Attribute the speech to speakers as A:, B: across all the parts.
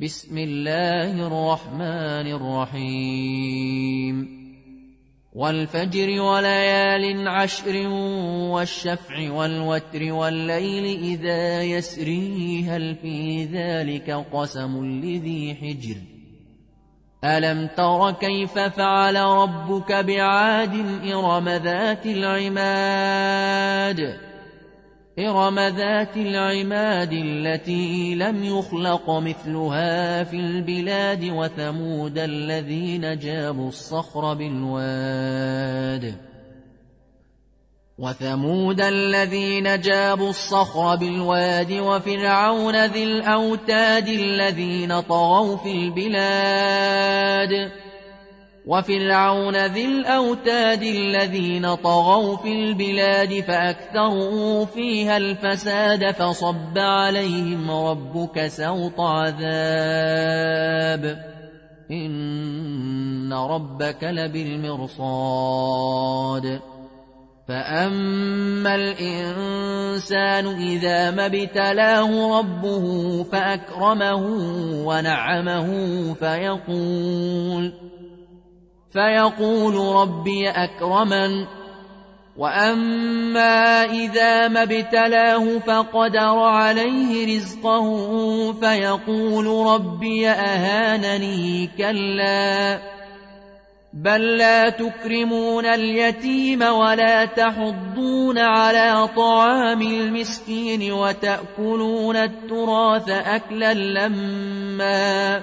A: بسم الله الرحمن الرحيم. والفجر وليال عشر والشفع والوتر والليل إذا يسري هل في ذلك قسم لذي حجر؟ ألم تر كيف فعل ربك بعاد إرم ذات العماد؟ إرم ذات العماد التي لم يخلق مثلها في البلاد وثمود الذين جابوا الصخر بالواد. وثمود الذين جابوا الصخر بالواد وفرعون ذي الأوتاد الذين طغوا في البلاد. وفرعون ذي الأوتاد الذين طغوا في البلاد فأكثروا فيها الفساد فصب عليهم ربك سوط عذاب. إن ربك لبالمرصاد. فأما الإنسان إذا ما ابتلاه ربه فأكرمه ونعمه فيقول فيقول ربي أكرمن. وأما إذا ما ابتلاه فقدر عليه رزقه فيقول ربي أهانني كلا. بل لا تكرمون اليتيم ولا تحضون على طعام المسكين وتأكلون التراث أكلا لمّا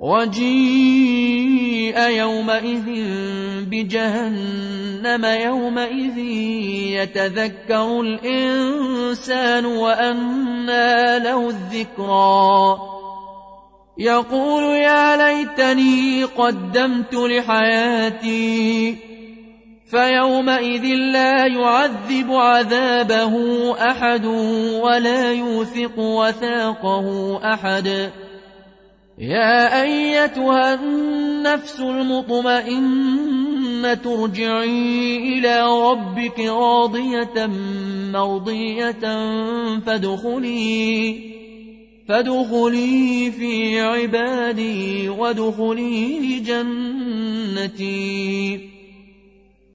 A: وجيء يومئذ بجهنم يومئذ يتذكر الإنسان وأنى له الذكرى. يقول يا ليتني قدمت لحياتي فيومئذ لا يعذب عذابه أحد ولا يوثق وثاقه أحد. يا أيتها النفس المطمئنة ارجعي إلى ربك راضية مرضية فادخلي فادخلي في عبادي وادخلي جنتي